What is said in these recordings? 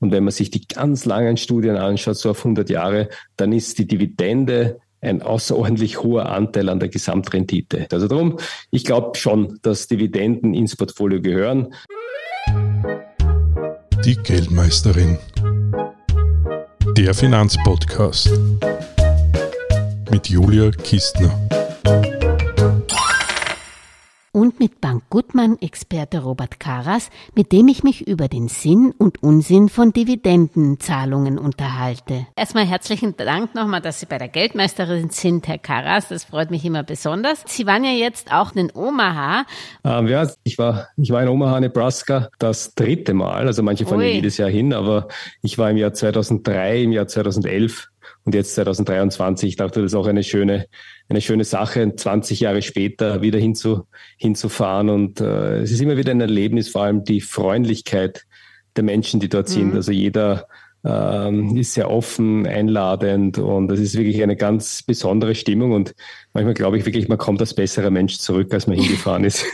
Und wenn man sich die ganz langen Studien anschaut, so auf 100 Jahre, dann ist die Dividende ein außerordentlich hoher Anteil an der Gesamtrendite. Also darum, ich glaube schon, dass Dividenden ins Portfolio gehören. Die Geldmeisterin. Der Finanzpodcast mit Julia Kistner mit Bank Gutmann-Experte Robert Karas, mit dem ich mich über den Sinn und Unsinn von Dividendenzahlungen unterhalte. Erstmal herzlichen Dank nochmal, dass Sie bei der Geldmeisterin sind, Herr Karas. Das freut mich immer besonders. Sie waren ja jetzt auch in Omaha. Ähm, ja, ich war, ich war in Omaha, Nebraska, das dritte Mal. Also manche fahren ja jedes Jahr hin, aber ich war im Jahr 2003, im Jahr 2011 und jetzt 2023. Ich dachte, das ist auch eine schöne, eine schöne Sache, 20 Jahre später wieder hinzu, hinzufahren. Und äh, es ist immer wieder ein Erlebnis, vor allem die Freundlichkeit der Menschen, die dort mhm. sind. Also jeder ähm, ist sehr offen, einladend und es ist wirklich eine ganz besondere Stimmung und manchmal glaube ich wirklich, man kommt als besserer Mensch zurück, als man hingefahren ist.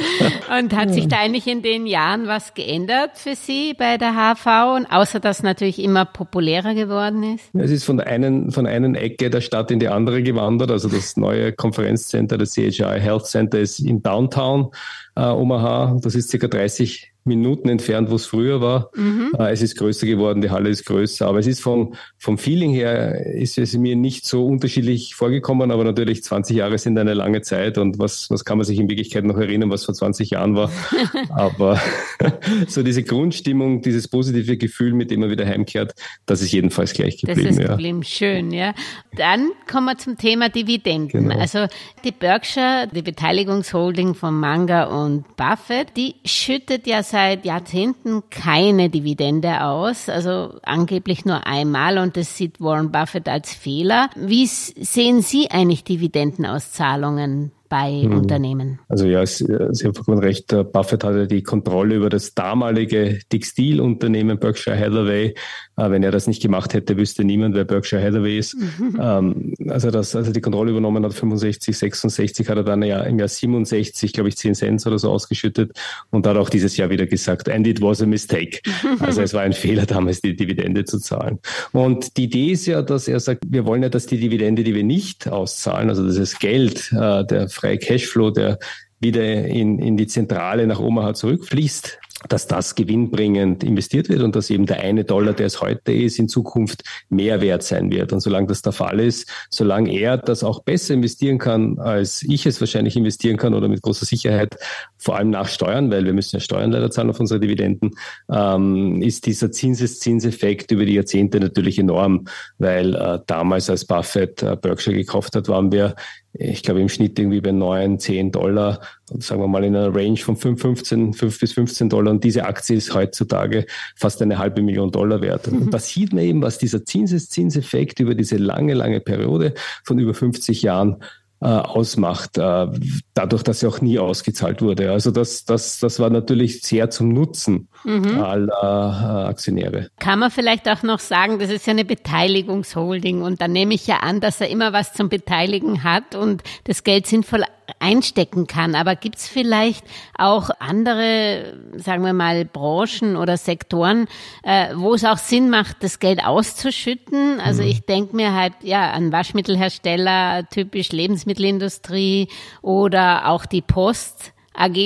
und hat sich da eigentlich in den Jahren was geändert für Sie bei der HV und außer dass natürlich immer populärer geworden ist? Es ist von der einen, von einer Ecke der Stadt in die andere gewandert, also das neue Konferenzcenter, das CHI Health Center ist in Downtown äh, Omaha, das ist circa 30 Minuten entfernt, wo es früher war. Mhm. Äh, es ist größer geworden, die Halle ist größer, aber es ist vom, vom Feeling her, ist es mir nicht so unterschiedlich vorgekommen, aber natürlich 20 Jahre sind eine lange Zeit und was, was kann man sich in Wirklichkeit noch erinnern, was vor 20 Jahren war. aber so diese Grundstimmung, dieses positive Gefühl, mit dem man wieder heimkehrt, das ist jedenfalls gleich geblieben. Das ist geblieben, schön, ja. Dann kommen wir zum Thema Dividenden. Genau. Also die Berkshire, die Beteiligungsholding von Manga und Buffett, die schüttet ja seit Jahrzehnten keine Dividende aus, also angeblich nur einmal und das sieht Warren Buffett als Fehler. Wie sehen Sie eigentlich Dividendenauszahlungen bei hm. Unternehmen. Also ja, Sie haben vollkommen recht. Buffett hatte die Kontrolle über das damalige Textilunternehmen Berkshire Hathaway. Äh, wenn er das nicht gemacht hätte, wüsste niemand, wer Berkshire Hathaway ist. Mhm. Also das, also die Kontrolle übernommen hat, 65, 66, hat er dann ja im Jahr 67, glaube ich, 10 Cent oder so ausgeschüttet und hat auch dieses Jahr wieder gesagt, and it was a mistake. Also es war ein Fehler, damals die Dividende zu zahlen. Und die Idee ist ja, dass er sagt, wir wollen ja, dass die Dividende, die wir nicht auszahlen, also das ist Geld, äh, der freie Cashflow, der wieder in, in die Zentrale nach Omaha zurückfließt, dass das gewinnbringend investiert wird und dass eben der eine Dollar, der es heute ist, in Zukunft mehr wert sein wird. Und solange das der Fall ist, solange er das auch besser investieren kann, als ich es wahrscheinlich investieren kann oder mit großer Sicherheit, vor allem nach Steuern, weil wir müssen ja Steuern leider zahlen auf unsere Dividenden, ähm, ist dieser Zinseszinseffekt über die Jahrzehnte natürlich enorm, weil äh, damals, als Buffett äh, Berkshire gekauft hat, waren wir ich glaube im Schnitt irgendwie bei 9, 10 Dollar, sagen wir mal in einer Range von 5, 15, 5 bis 15 Dollar. Und diese Aktie ist heutzutage fast eine halbe Million Dollar wert. Und mhm. da sieht man eben, was dieser Zinseszinseffekt über diese lange, lange Periode von über 50 Jahren äh, ausmacht, äh, dadurch, dass er auch nie ausgezahlt wurde. Also das, das, das war natürlich sehr zum Nutzen mhm. aller äh, Aktionäre. Kann man vielleicht auch noch sagen, das ist ja eine Beteiligungsholding und da nehme ich ja an, dass er immer was zum Beteiligen hat und das Geld sinnvoll einstecken kann. Aber gibt es vielleicht auch andere, sagen wir mal, Branchen oder Sektoren, äh, wo es auch Sinn macht, das Geld auszuschütten? Also mhm. ich denke mir halt ja an Waschmittelhersteller, typisch Lebensmittelindustrie oder auch die Post. AG,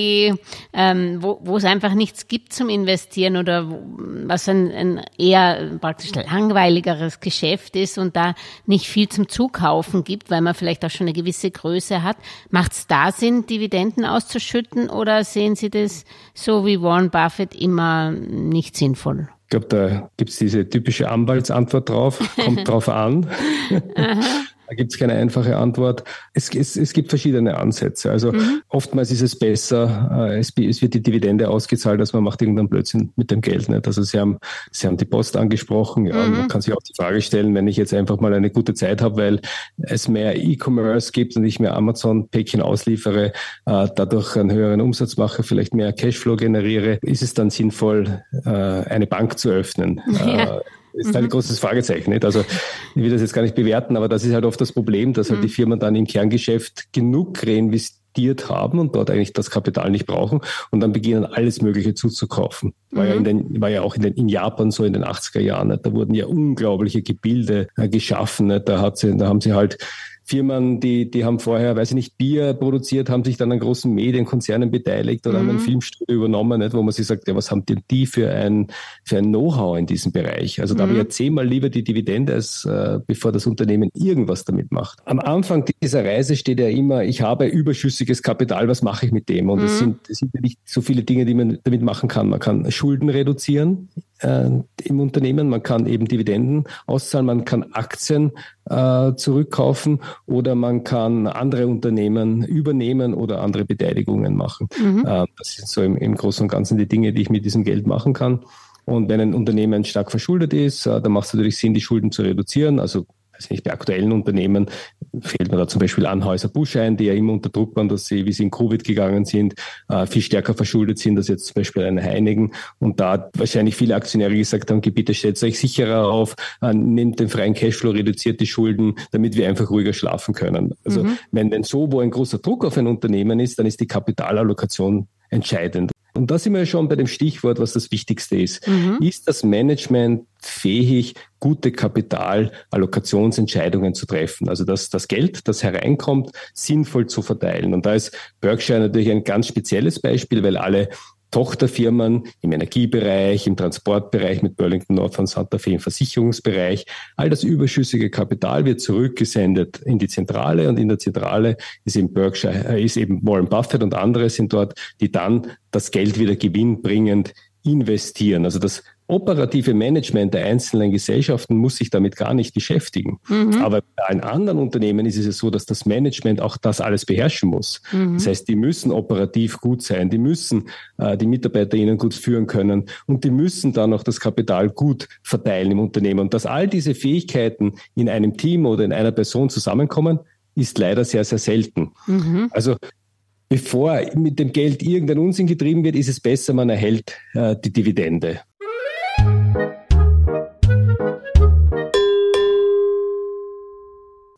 ähm, wo, wo es einfach nichts gibt zum Investieren oder wo, was ein, ein eher praktisch langweiligeres Geschäft ist und da nicht viel zum Zukaufen gibt, weil man vielleicht auch schon eine gewisse Größe hat. Macht es da Sinn, Dividenden auszuschütten oder sehen Sie das so wie Warren Buffett immer nicht sinnvoll? Ich glaube, da gibt es diese typische Anwaltsantwort drauf, kommt drauf an. Da gibt es keine einfache Antwort. Es, es, es gibt verschiedene Ansätze. Also mhm. oftmals ist es besser, äh, es, es, wird die Dividende ausgezahlt, als man macht irgendeinen Blödsinn mit dem Geld. Nicht? Also Sie haben, Sie haben die Post angesprochen. Ja, mhm. Man kann sich auch die Frage stellen, wenn ich jetzt einfach mal eine gute Zeit habe, weil es mehr E-Commerce gibt und ich mehr Amazon-Päckchen ausliefere, äh, dadurch einen höheren Umsatz mache, vielleicht mehr Cashflow generiere, ist es dann sinnvoll, äh, eine Bank zu öffnen? Ja. Ist mhm. ein großes Fragezeichen. Nicht? Also ich will das jetzt gar nicht bewerten, aber das ist halt oft das Problem, dass halt mhm. die Firmen dann im Kerngeschäft genug reinvestieren investiert haben und dort eigentlich das Kapital nicht brauchen und dann beginnen alles Mögliche zuzukaufen. War, mhm. ja, in den, war ja auch in, den, in Japan so in den 80er Jahren. Da wurden ja unglaubliche Gebilde äh, geschaffen. Da, hat sie, da haben sie halt Firmen, die, die haben vorher, weiß ich nicht, Bier produziert, haben sich dann an großen Medienkonzernen beteiligt oder mhm. haben ein mhm. Filmstudio übernommen, nicht, wo man sich sagt, ja, was haben denn die für ein, für ein Know-how in diesem Bereich? Also da mhm. habe ich ja zehnmal lieber die Dividende, als äh, bevor das Unternehmen irgendwas damit macht. Am Anfang dieser Reise steht ja immer, ich habe überschüssiges Kapital, was mache ich mit dem? Und es mhm. sind, es sind ja nicht so viele Dinge, die man damit machen kann. Man kann Schulden reduzieren, äh, im Unternehmen. Man kann eben Dividenden auszahlen, man kann Aktien äh, zurückkaufen oder man kann andere Unternehmen übernehmen oder andere Beteiligungen machen. Mhm. Äh, das sind so im, im Großen und Ganzen die Dinge, die ich mit diesem Geld machen kann. Und wenn ein Unternehmen stark verschuldet ist, äh, dann macht es natürlich Sinn, die Schulden zu reduzieren, also also nicht bei aktuellen Unternehmen fällt mir da zum Beispiel Anhäuser Busch ein, die ja immer unter Druck waren, dass sie, wie sie in Covid gegangen sind, äh, viel stärker verschuldet sind als jetzt zum Beispiel ein Heinigen. Und da wahrscheinlich viele Aktionäre gesagt haben, bitte stellt euch sicherer auf, äh, nehmt den freien Cashflow, reduziert die Schulden, damit wir einfach ruhiger schlafen können. Also mhm. wenn denn so, wo ein großer Druck auf ein Unternehmen ist, dann ist die Kapitalallokation entscheidend. Und da sind wir schon bei dem Stichwort, was das Wichtigste ist. Mhm. Ist das Management fähig, gute Kapitalallokationsentscheidungen zu treffen? Also dass das Geld, das hereinkommt, sinnvoll zu verteilen. Und da ist Berkshire natürlich ein ganz spezielles Beispiel, weil alle Tochterfirmen im Energiebereich, im Transportbereich mit Burlington North und Santa Fe im Versicherungsbereich. All das überschüssige Kapital wird zurückgesendet in die Zentrale und in der Zentrale ist eben Berkshire, äh, ist eben Warren Buffett und andere sind dort, die dann das Geld wieder gewinnbringend investieren. Also das operative Management der einzelnen Gesellschaften muss sich damit gar nicht beschäftigen. Mhm. Aber bei allen anderen Unternehmen ist es ja so, dass das Management auch das alles beherrschen muss. Mhm. Das heißt, die müssen operativ gut sein, die müssen äh, die MitarbeiterInnen gut führen können und die müssen dann auch das Kapital gut verteilen im Unternehmen. Und dass all diese Fähigkeiten in einem Team oder in einer Person zusammenkommen, ist leider sehr, sehr selten. Mhm. Also bevor mit dem Geld irgendein Unsinn getrieben wird, ist es besser, man erhält äh, die Dividende.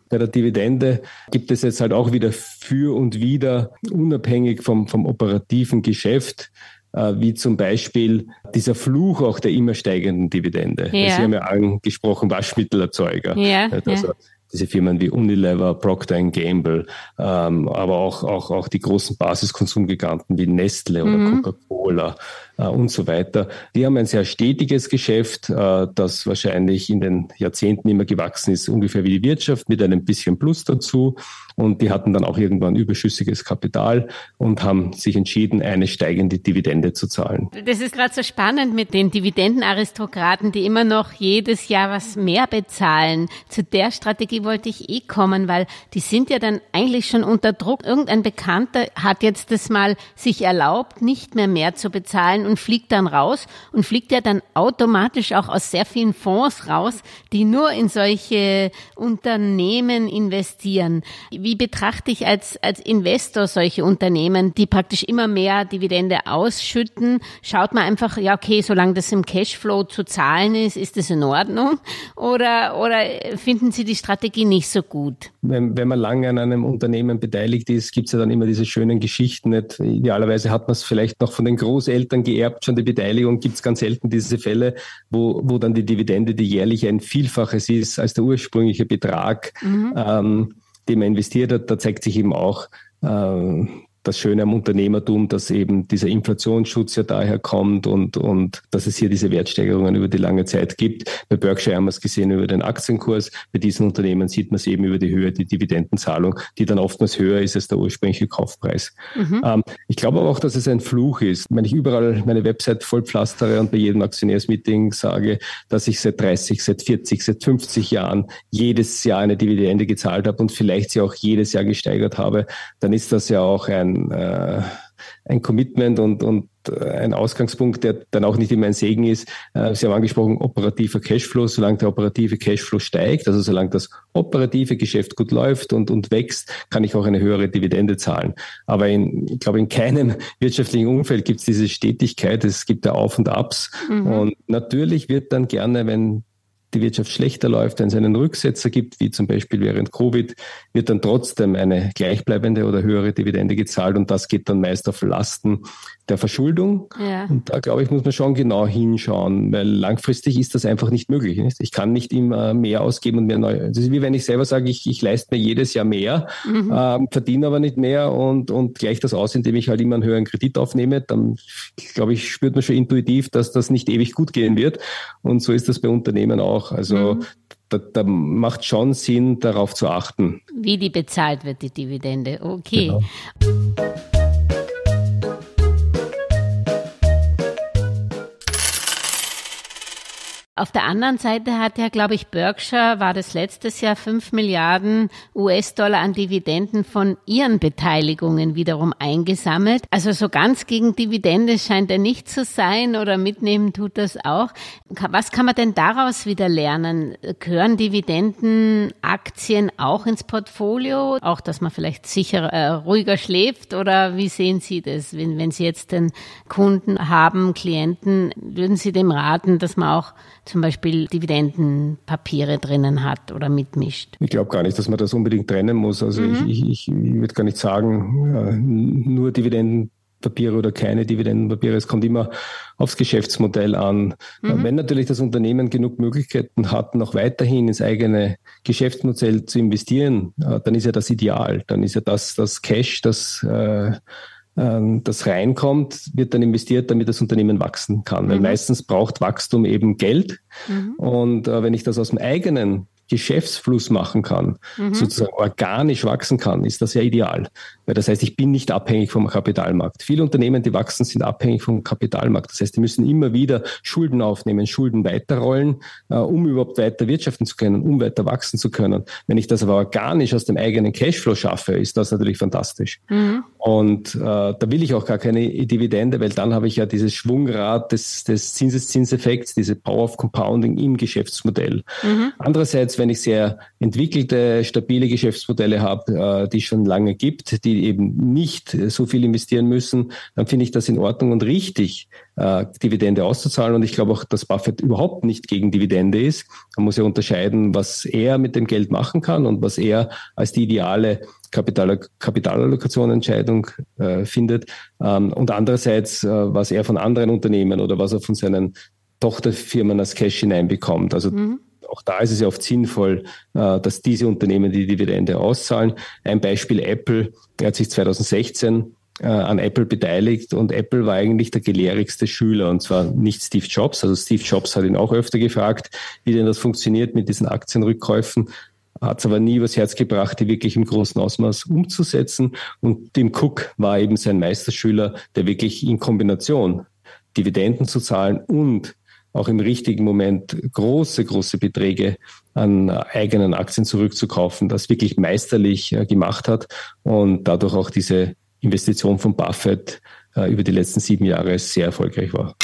Bei der Dividende gibt es jetzt halt auch wieder für und wieder, unabhängig vom, vom operativen Geschäft, äh, wie zum Beispiel dieser Fluch auch der immer steigenden Dividende. Ja. Sie haben ja angesprochen, Waschmittelerzeuger. Ja, also, ja diese Firmen wie Unilever, Procter Gamble, ähm, aber auch, auch, auch die großen Basiskonsumgiganten wie Nestle oder mhm. Coca-Cola und so weiter. Die haben ein sehr stetiges Geschäft, äh, das wahrscheinlich in den Jahrzehnten immer gewachsen ist, ungefähr wie die Wirtschaft, mit einem bisschen Plus dazu. Und die hatten dann auch irgendwann überschüssiges Kapital und haben sich entschieden, eine steigende Dividende zu zahlen. Das ist gerade so spannend mit den Dividendenaristokraten, die immer noch jedes Jahr was mehr bezahlen. Zu der Strategie wollte ich eh kommen, weil die sind ja dann eigentlich schon unter Druck. Irgendein Bekannter hat jetzt das mal sich erlaubt, nicht mehr mehr zu bezahlen und fliegt dann raus und fliegt ja dann automatisch auch aus sehr vielen Fonds raus, die nur in solche Unternehmen investieren wie betrachte ich als, als Investor solche Unternehmen, die praktisch immer mehr Dividende ausschütten? Schaut man einfach, ja, okay, solange das im Cashflow zu zahlen ist, ist das in Ordnung? Oder, oder finden Sie die Strategie nicht so gut? Wenn, wenn man lange an einem Unternehmen beteiligt ist, gibt es ja dann immer diese schönen Geschichten. Nicht? Idealerweise hat man es vielleicht noch von den Großeltern geerbt, schon die Beteiligung. Gibt es ganz selten diese Fälle, wo, wo dann die Dividende, die jährlich ein Vielfaches ist als der ursprüngliche Betrag. Mhm. Ähm, die man investiert hat, da zeigt sich eben auch, äh, das Schöne am Unternehmertum, dass eben dieser Inflationsschutz ja daher kommt und, und dass es hier diese Wertsteigerungen über die lange Zeit gibt. Bei Berkshire haben wir es gesehen über den Aktienkurs. Bei diesen Unternehmen sieht man es eben über die Höhe der Dividendenzahlung, die dann oftmals höher ist als der ursprüngliche Kaufpreis. Mhm. Ähm, ich glaube aber auch, dass es ein Fluch ist. Wenn ich überall meine Website vollpflastere und bei jedem Aktionärsmeeting sage, dass ich seit 30, seit 40, seit 50 Jahren jedes Jahr eine Dividende gezahlt habe und vielleicht sie auch jedes Jahr gesteigert habe, dann ist das ja auch ein äh, ein Commitment und, und ein Ausgangspunkt, der dann auch nicht immer ein Segen ist. Äh, Sie haben angesprochen, operativer Cashflow, solange der operative Cashflow steigt, also solange das operative Geschäft gut läuft und, und wächst, kann ich auch eine höhere Dividende zahlen. Aber in, ich glaube, in keinem wirtschaftlichen Umfeld gibt es diese Stetigkeit. Es gibt da Auf und Abs. Mhm. Und natürlich wird dann gerne, wenn die Wirtschaft schlechter läuft, wenn es einen Rücksetzer gibt, wie zum Beispiel während Covid, wird dann trotzdem eine gleichbleibende oder höhere Dividende gezahlt und das geht dann meist auf Lasten der Verschuldung. Ja. Und da glaube ich, muss man schon genau hinschauen, weil langfristig ist das einfach nicht möglich. Nicht? Ich kann nicht immer mehr ausgeben und mehr neu. Das ist wie wenn ich selber sage, ich, ich leiste mir jedes Jahr mehr, mhm. ähm, verdiene aber nicht mehr und, und gleich das aus, indem ich halt immer einen höheren Kredit aufnehme. Dann, glaube ich, spürt man schon intuitiv, dass das nicht ewig gut gehen wird. Und so ist das bei Unternehmen auch. Also mhm. Da, da, macht schon Sinn, darauf zu achten. Wie die bezahlt wird, die Dividende. Okay. Genau. Auf der anderen Seite hat ja, glaube ich, Berkshire, war das letztes Jahr, fünf Milliarden US-Dollar an Dividenden von ihren Beteiligungen wiederum eingesammelt. Also so ganz gegen Dividende scheint er nicht zu sein oder mitnehmen tut das auch. Was kann man denn daraus wieder lernen? Gehören Dividendenaktien auch ins Portfolio? Auch, dass man vielleicht sicher äh, ruhiger schläft? Oder wie sehen Sie das? Wenn, wenn Sie jetzt den Kunden haben, Klienten, würden Sie dem raten, dass man auch zum Beispiel Dividendenpapiere drinnen hat oder mitmischt? Ich glaube gar nicht, dass man das unbedingt trennen muss. Also mhm. ich, ich, ich würde gar nicht sagen, nur Dividendenpapiere oder keine Dividendenpapiere. Es kommt immer aufs Geschäftsmodell an. Mhm. Wenn natürlich das Unternehmen genug Möglichkeiten hat, noch weiterhin ins eigene Geschäftsmodell zu investieren, äh, dann ist ja das ideal. Dann ist ja das das Cash, das äh, das reinkommt, wird dann investiert, damit das Unternehmen wachsen kann. Weil mhm. meistens braucht Wachstum eben Geld. Mhm. Und äh, wenn ich das aus dem eigenen Geschäftsfluss machen kann, mhm. sozusagen organisch wachsen kann, ist das ja ideal. Weil das heißt, ich bin nicht abhängig vom Kapitalmarkt. Viele Unternehmen, die wachsen, sind abhängig vom Kapitalmarkt. Das heißt, die müssen immer wieder Schulden aufnehmen, Schulden weiterrollen, äh, um überhaupt weiter wirtschaften zu können, um weiter wachsen zu können. Wenn ich das aber organisch aus dem eigenen Cashflow schaffe, ist das natürlich fantastisch. Mhm. Und äh, da will ich auch gar keine Dividende, weil dann habe ich ja dieses Schwungrad des, des Zinseszinseffekts, diese Power of Compounding im Geschäftsmodell. Mhm. Andererseits, wenn ich sehr entwickelte, stabile Geschäftsmodelle habe, äh, die es schon lange gibt, die eben nicht so viel investieren müssen, dann finde ich das in Ordnung und richtig, äh, Dividende auszuzahlen. Und ich glaube auch, dass Buffett überhaupt nicht gegen Dividende ist. Man muss ja unterscheiden, was er mit dem Geld machen kann und was er als die ideale Kapital Kapitalallokationentscheidung äh, findet. Ähm, und andererseits, äh, was er von anderen Unternehmen oder was er von seinen Tochterfirmen als Cash hineinbekommt. Also mhm auch da ist es ja oft sinnvoll, äh, dass diese Unternehmen die Dividende auszahlen. Ein Beispiel Apple, er hat sich 2016 äh, an Apple beteiligt und Apple war eigentlich der gelehrigste Schüler und zwar nicht Steve Jobs. Also Steve Jobs hat ihn auch öfter gefragt, wie denn das funktioniert mit diesen Aktienrückkäufen hat es aber nie übers Herz gebracht, die wirklich im großen Ausmaß umzusetzen. Und Tim Cook war eben sein Meisterschüler, der wirklich in Kombination Dividenden zu zahlen und auch im richtigen Moment große, große Beträge an eigenen Aktien zurückzukaufen, das wirklich meisterlich äh, gemacht hat und dadurch auch diese Investition von Buffett äh, über die letzten sieben Jahre sehr erfolgreich war.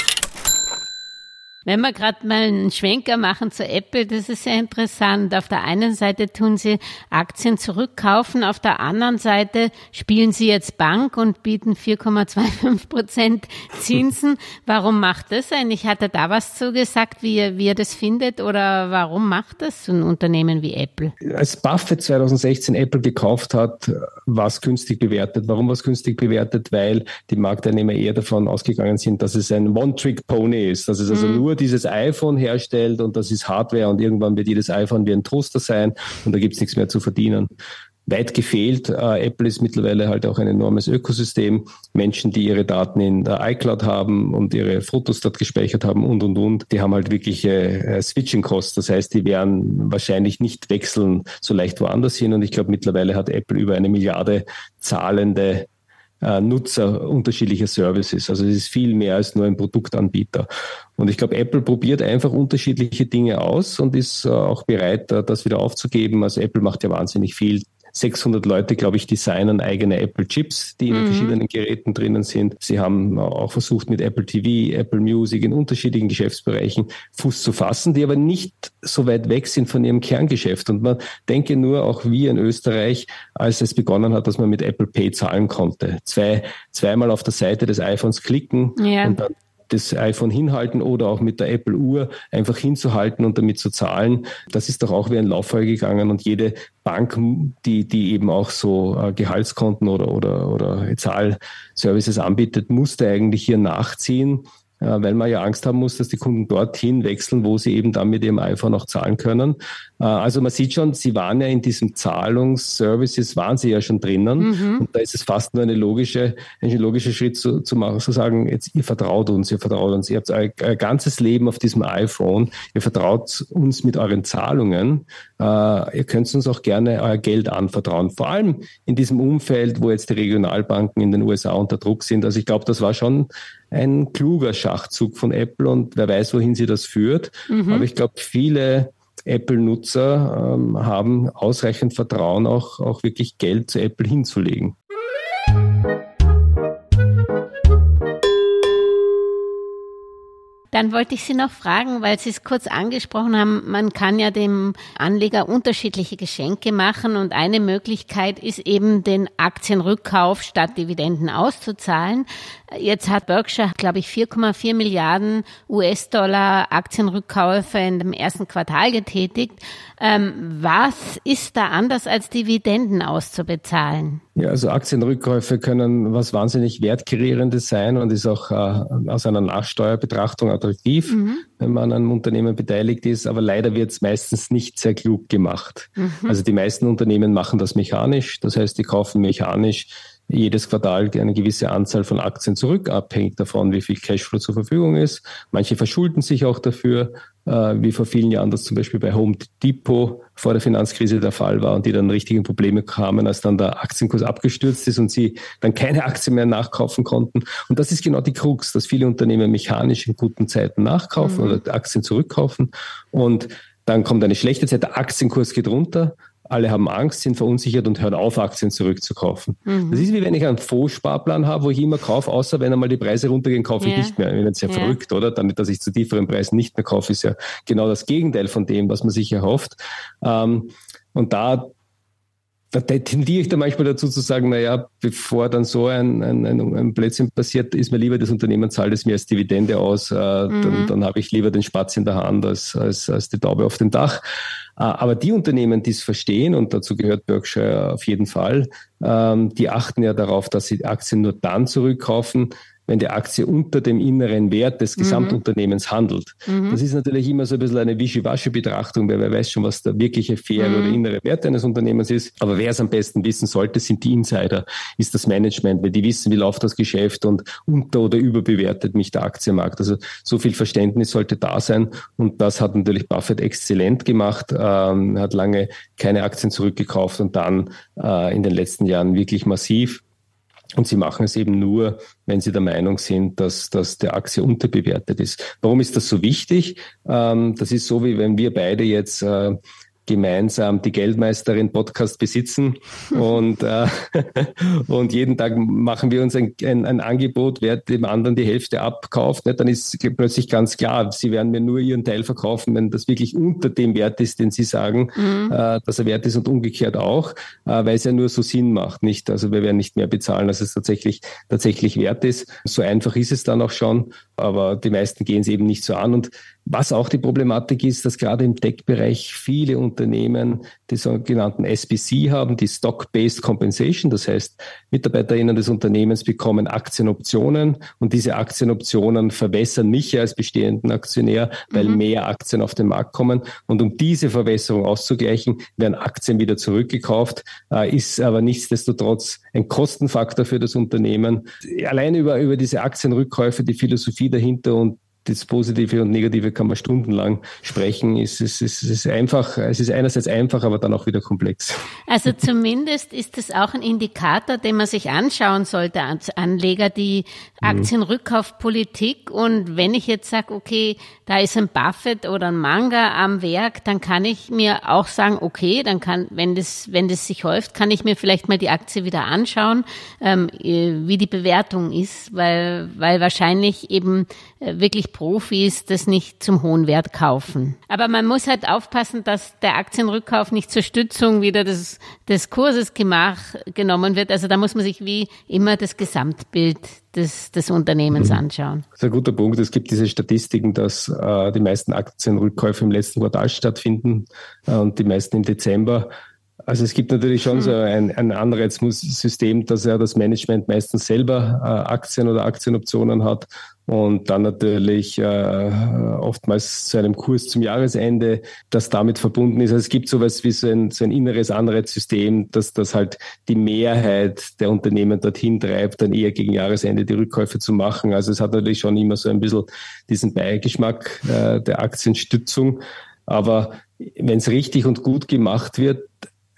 Wenn wir gerade mal einen Schwenker machen zu Apple, das ist sehr interessant. Auf der einen Seite tun sie Aktien zurückkaufen, auf der anderen Seite spielen sie jetzt Bank und bieten 4,25 Prozent Zinsen. Warum macht das eigentlich? Hat er da was zu gesagt, wie er, wie er das findet oder warum macht das so ein Unternehmen wie Apple? Als Buffett 2016 Apple gekauft hat, war es günstig bewertet. Warum war es günstig bewertet? Weil die Marktteilnehmer eher davon ausgegangen sind, dass es ein One-Trick-Pony ist, dass es also mhm. nur nur dieses iPhone herstellt und das ist Hardware und irgendwann wird jedes iPhone wie ein Toaster sein und da gibt es nichts mehr zu verdienen. Weit gefehlt. Äh, Apple ist mittlerweile halt auch ein enormes Ökosystem. Menschen, die ihre Daten in der iCloud haben und ihre Fotos dort gespeichert haben und, und, und, die haben halt wirklich äh, Switching-Costs. Das heißt, die werden wahrscheinlich nicht wechseln so leicht woanders hin. Und ich glaube, mittlerweile hat Apple über eine Milliarde zahlende äh, Nutzer unterschiedlicher Services. Also es ist viel mehr als nur ein Produktanbieter. Und ich glaube, Apple probiert einfach unterschiedliche Dinge aus und ist äh, auch bereit, äh, das wieder aufzugeben. Also Apple macht ja wahnsinnig viel 600 Leute, glaube ich, designen eigene Apple Chips, die in mhm. verschiedenen Geräten drinnen sind. Sie haben auch versucht, mit Apple TV, Apple Music in unterschiedlichen Geschäftsbereichen Fuß zu fassen, die aber nicht so weit weg sind von ihrem Kerngeschäft. Und man denke nur, auch wir in Österreich, als es begonnen hat, dass man mit Apple Pay zahlen konnte. Zwei, zweimal auf der Seite des iPhones klicken ja. und dann das iPhone hinhalten oder auch mit der Apple Uhr einfach hinzuhalten und damit zu zahlen. Das ist doch auch wie ein Lauffeuer gegangen und jede Bank, die, die eben auch so äh, Gehaltskonten oder, oder, oder Zahlservices anbietet, musste eigentlich hier nachziehen weil man ja Angst haben muss, dass die Kunden dorthin wechseln, wo sie eben dann mit ihrem iPhone auch zahlen können. Äh, also man sieht schon, sie waren ja in diesem Zahlungsservices, waren sie ja schon drinnen. Mhm. Und da ist es fast nur eine logische, ein logischer Schritt zu, zu machen, zu sagen, jetzt ihr vertraut uns, ihr vertraut uns, ihr habt euer, ganzes Leben auf diesem iPhone, ihr vertraut uns mit euren Zahlungen, äh, ihr könnt uns auch gerne euer Geld anvertrauen. Vor allem in diesem Umfeld, wo jetzt die Regionalbanken in den USA unter Druck sind. Also ich glaube, das war schon ein kluger Schachzug von Apple und wer weiß, wohin sie das führt. Mhm. Aber ich glaube, viele Apple-Nutzer ähm, haben ausreichend Vertrauen, auch, auch wirklich Geld zu Apple hinzulegen. Dann wollte ich Sie noch fragen, weil Sie es kurz angesprochen haben, man kann ja dem Anleger unterschiedliche Geschenke machen und eine Möglichkeit ist eben den Aktienrückkauf statt Dividenden auszuzahlen. Jetzt hat Berkshire, glaube ich, 4,4 Milliarden US-Dollar Aktienrückkäufe in dem ersten Quartal getätigt. Ähm, was ist da anders als Dividenden auszubezahlen? Ja, also Aktienrückkäufe können was wahnsinnig Wertkreierendes sein und ist auch äh, aus einer Nachsteuerbetrachtung attraktiv, mhm. wenn man an einem Unternehmen beteiligt ist. Aber leider wird es meistens nicht sehr klug gemacht. Mhm. Also die meisten Unternehmen machen das mechanisch. Das heißt, die kaufen mechanisch jedes Quartal eine gewisse Anzahl von Aktien zurück, abhängig davon, wie viel Cashflow zur Verfügung ist. Manche verschulden sich auch dafür, wie vor vielen Jahren das zum Beispiel bei Home Depot vor der Finanzkrise der Fall war und die dann richtige Probleme kamen, als dann der Aktienkurs abgestürzt ist und sie dann keine Aktien mehr nachkaufen konnten. Und das ist genau die Krux, dass viele Unternehmen mechanisch in guten Zeiten nachkaufen mhm. oder Aktien zurückkaufen und dann kommt eine schlechte Zeit, der Aktienkurs geht runter alle haben Angst, sind verunsichert und hören auf, Aktien zurückzukaufen. Mhm. Das ist wie wenn ich einen Fondssparplan habe, wo ich immer kaufe, außer wenn einmal die Preise runtergehen, kaufe ja. ich nicht mehr. Ich bin jetzt sehr ja verrückt, oder? Damit, dass ich zu tieferen Preisen nicht mehr kaufe, ist ja genau das Gegenteil von dem, was man sich erhofft. Ähm, und da da tendiere ich da manchmal dazu zu sagen, na ja, bevor dann so ein, ein, ein, ein Blödsinn passiert, ist mir lieber das Unternehmen zahlt es mir als Dividende aus, äh, mhm. dann, dann habe ich lieber den Spatz in der Hand als, als, als die Taube auf dem Dach. Äh, aber die Unternehmen, die es verstehen, und dazu gehört Berkshire auf jeden Fall, ähm, die achten ja darauf, dass sie Aktien nur dann zurückkaufen, wenn die Aktie unter dem inneren Wert des mhm. Gesamtunternehmens mhm. handelt. Mhm. Das ist natürlich immer so ein bisschen eine Wischiwaschi-Betrachtung, weil wer weiß schon, was der wirkliche faire mhm. oder innere Wert eines Unternehmens ist. Aber wer es am besten wissen sollte, sind die Insider, ist das Management, weil die wissen, wie läuft das Geschäft und unter- oder überbewertet mich der Aktienmarkt. Also so viel Verständnis sollte da sein und das hat natürlich Buffett exzellent gemacht, ähm, hat lange keine Aktien zurückgekauft und dann äh, in den letzten Jahren wirklich massiv. Und sie machen es eben nur, wenn sie der Meinung sind, dass, dass der Aktie unterbewertet ist. Warum ist das so wichtig? Ähm, das ist so, wie wenn wir beide jetzt äh, gemeinsam die Geldmeisterin Podcast besitzen und, äh, und jeden Tag machen wir uns ein, ein, ein, Angebot, wer dem anderen die Hälfte abkauft, ne, dann ist plötzlich ganz klar, sie werden mir nur ihren Teil verkaufen, wenn das wirklich unter dem Wert ist, den sie sagen, mhm. äh, dass er wert ist und umgekehrt auch, äh, weil es ja nur so Sinn macht, nicht? Also wir werden nicht mehr bezahlen, als es tatsächlich, tatsächlich wert ist. So einfach ist es dann auch schon, aber die meisten gehen es eben nicht so an und was auch die Problematik ist, dass gerade im Tech-Bereich viele Unternehmen die sogenannten SBC haben, die Stock-Based Compensation. Das heißt, MitarbeiterInnen des Unternehmens bekommen Aktienoptionen und diese Aktienoptionen verwässern mich als bestehenden Aktionär, weil mhm. mehr Aktien auf den Markt kommen. Und um diese Verwässerung auszugleichen, werden Aktien wieder zurückgekauft, äh, ist aber nichtsdestotrotz ein Kostenfaktor für das Unternehmen. Allein über, über diese Aktienrückkäufe, die Philosophie dahinter und das Positive und Negative kann man stundenlang sprechen. Es ist, es ist einfach, es ist einerseits einfach, aber dann auch wieder komplex. Also zumindest ist es auch ein Indikator, den man sich anschauen sollte als Anleger, die mhm. Aktienrückkaufpolitik. Und wenn ich jetzt sage, okay, da ist ein Buffett oder ein Manga am Werk, dann kann ich mir auch sagen, okay, dann kann, wenn das, wenn das sich häuft, kann ich mir vielleicht mal die Aktie wieder anschauen, ähm, wie die Bewertung ist, weil, weil wahrscheinlich eben äh, wirklich Profis das nicht zum hohen Wert kaufen. Aber man muss halt aufpassen, dass der Aktienrückkauf nicht zur Stützung wieder des, des Kurses gemach, genommen wird. Also da muss man sich wie immer das Gesamtbild des, des Unternehmens mhm. anschauen. Das ist ein guter Punkt. Es gibt diese Statistiken, dass äh, die meisten Aktienrückkäufe im letzten Quartal stattfinden äh, und die meisten im Dezember. Also es gibt natürlich schon hm. so ein, ein Anreizsystem, dass ja das Management meistens selber äh, Aktien oder Aktienoptionen hat und dann natürlich äh, oftmals zu einem Kurs zum Jahresende, das damit verbunden ist. Also es gibt sowas wie so ein, so ein inneres Anreizsystem, dass das halt die Mehrheit der Unternehmen dorthin treibt, dann eher gegen Jahresende die Rückkäufe zu machen. Also es hat natürlich schon immer so ein bisschen diesen Beigeschmack äh, der Aktienstützung. Aber wenn es richtig und gut gemacht wird,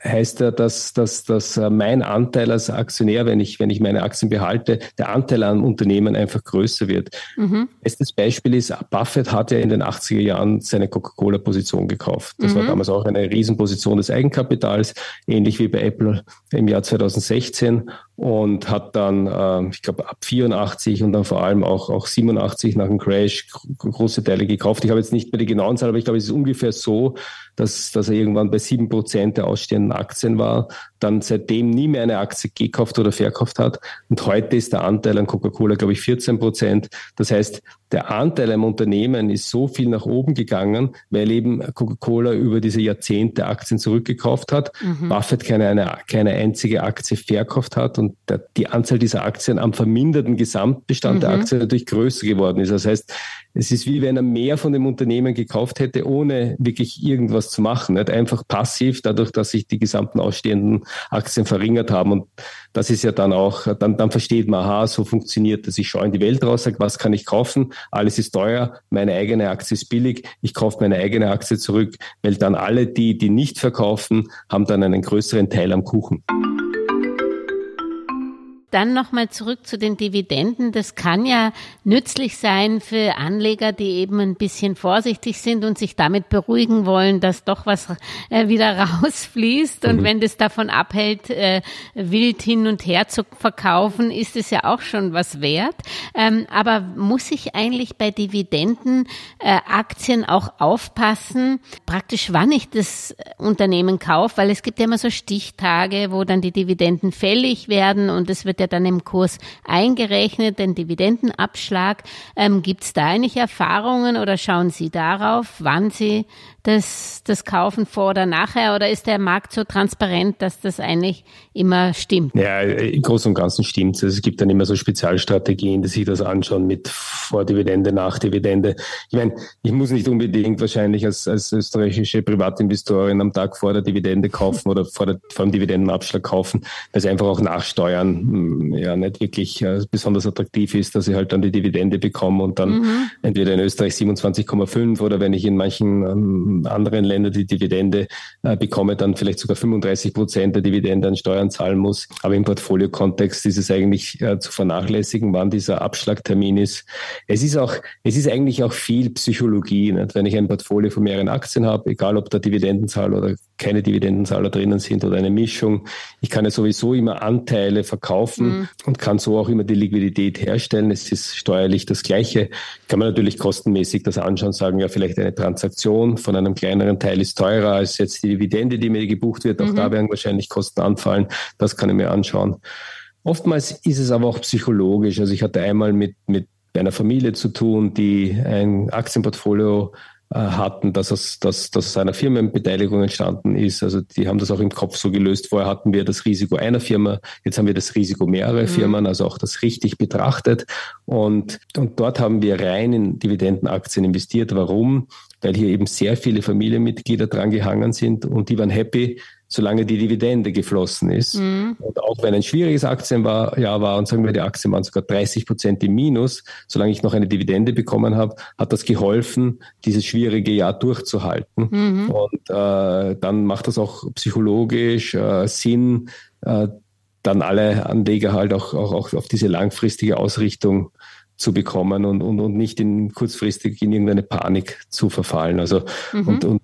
heißt ja, dass, dass, dass äh, mein Anteil als Aktionär, wenn ich, wenn ich meine Aktien behalte, der Anteil an Unternehmen einfach größer wird. Mhm. Bestes Beispiel ist, Buffett hat ja in den 80er Jahren seine Coca-Cola-Position gekauft. Das mhm. war damals auch eine Riesenposition des Eigenkapitals, ähnlich wie bei Apple im Jahr 2016 und hat dann, äh, ich glaube, ab 84 und dann vor allem auch, auch 87 nach dem Crash große Teile gekauft. Ich habe jetzt nicht mehr die genauen Zahlen, aber ich glaube, es ist ungefähr so, dass, dass er irgendwann bei sieben Prozent der ausstehenden Aktien war, dann seitdem nie mehr eine Aktie gekauft oder verkauft hat. Und heute ist der Anteil an Coca-Cola, glaube ich, 14 Prozent. Das heißt, der Anteil am Unternehmen ist so viel nach oben gegangen, weil eben Coca-Cola über diese Jahrzehnte Aktien zurückgekauft hat, mhm. Buffett keine, eine, keine einzige Aktie verkauft hat und der, die Anzahl dieser Aktien am verminderten Gesamtbestand mhm. der Aktien natürlich größer geworden ist. Das heißt, es ist wie wenn er mehr von dem Unternehmen gekauft hätte, ohne wirklich irgendwas zu machen. Nicht? Einfach passiv, dadurch, dass sich die gesamten ausstehenden Aktien verringert haben. Und das ist ja dann auch, dann, dann versteht man, aha, so funktioniert das. Ich schaue in die Welt raus, sage, was kann ich kaufen? Alles ist teuer, meine eigene Aktie ist billig, ich kaufe meine eigene Aktie zurück, weil dann alle die, die nicht verkaufen, haben dann einen größeren Teil am Kuchen. Dann nochmal zurück zu den Dividenden. Das kann ja nützlich sein für Anleger, die eben ein bisschen vorsichtig sind und sich damit beruhigen wollen, dass doch was äh, wieder rausfließt. Und mhm. wenn das davon abhält, äh, wild hin und her zu verkaufen, ist es ja auch schon was wert. Ähm, aber muss ich eigentlich bei Dividenden äh, Aktien auch aufpassen, praktisch wann ich das Unternehmen kaufe, weil es gibt ja immer so Stichtage, wo dann die Dividenden fällig werden und es wird ja dann im Kurs eingerechnet, den Dividendenabschlag. Ähm, Gibt es da eigentlich Erfahrungen oder schauen Sie darauf, wann Sie das, das kaufen vor oder nachher? Oder ist der Markt so transparent, dass das eigentlich immer stimmt? Ja, im Großen und Ganzen stimmt es. Es gibt dann immer so Spezialstrategien, die sich das anschauen mit Vordividende, Nachdividende. Ich meine, ich muss nicht unbedingt wahrscheinlich als, als österreichische Privatinvestorin am Tag vor der Dividende kaufen oder vor, der, vor dem Dividendenabschlag kaufen, weil es einfach auch nachsteuern hm, ja nicht wirklich äh, besonders attraktiv ist, dass ich halt dann die Dividende bekomme und dann mhm. entweder in Österreich 27,5 oder wenn ich in manchen ähm, anderen Ländern die Dividende äh, bekomme, dann vielleicht sogar 35 Prozent der Dividende an Steuern zahlen muss. Aber im Portfolio-Kontext ist es eigentlich äh, zu vernachlässigen, wann dieser Abschlagtermin ist. Es ist auch, es ist eigentlich auch viel Psychologie. Nicht? Wenn ich ein Portfolio von mehreren Aktien habe, egal ob da Dividendenzahl oder keine Dividendenzahler drinnen sind oder eine Mischung. Ich kann ja sowieso immer Anteile verkaufen mhm. und kann so auch immer die Liquidität herstellen. Es ist steuerlich das Gleiche. Kann man natürlich kostenmäßig das anschauen, sagen, ja, vielleicht eine Transaktion von einem kleineren Teil ist teurer als jetzt die Dividende, die mir gebucht wird. Auch mhm. da werden wahrscheinlich Kosten anfallen. Das kann ich mir anschauen. Oftmals ist es aber auch psychologisch. Also ich hatte einmal mit, mit einer Familie zu tun, die ein Aktienportfolio äh, hatten, dass aus, dass, dass aus einer Firmenbeteiligung entstanden ist. Also die haben das auch im Kopf so gelöst. Vorher hatten wir das Risiko einer Firma, jetzt haben wir das Risiko mehrerer mhm. Firmen, also auch das richtig betrachtet. Und, und dort haben wir rein in Dividendenaktien investiert. Warum? Weil hier eben sehr viele Familienmitglieder dran gehangen sind und die waren happy, solange die Dividende geflossen ist. Mhm. Und auch wenn ein schwieriges Aktienjahr war und sagen wir, die Aktien waren sogar 30 Prozent im Minus, solange ich noch eine Dividende bekommen habe, hat das geholfen, dieses schwierige Jahr durchzuhalten. Mhm. Und äh, dann macht das auch psychologisch äh, Sinn, äh, dann alle Anleger halt auch, auch, auch auf diese langfristige Ausrichtung zu bekommen und, und, und nicht in kurzfristig in irgendeine Panik zu verfallen. Also mhm. und, und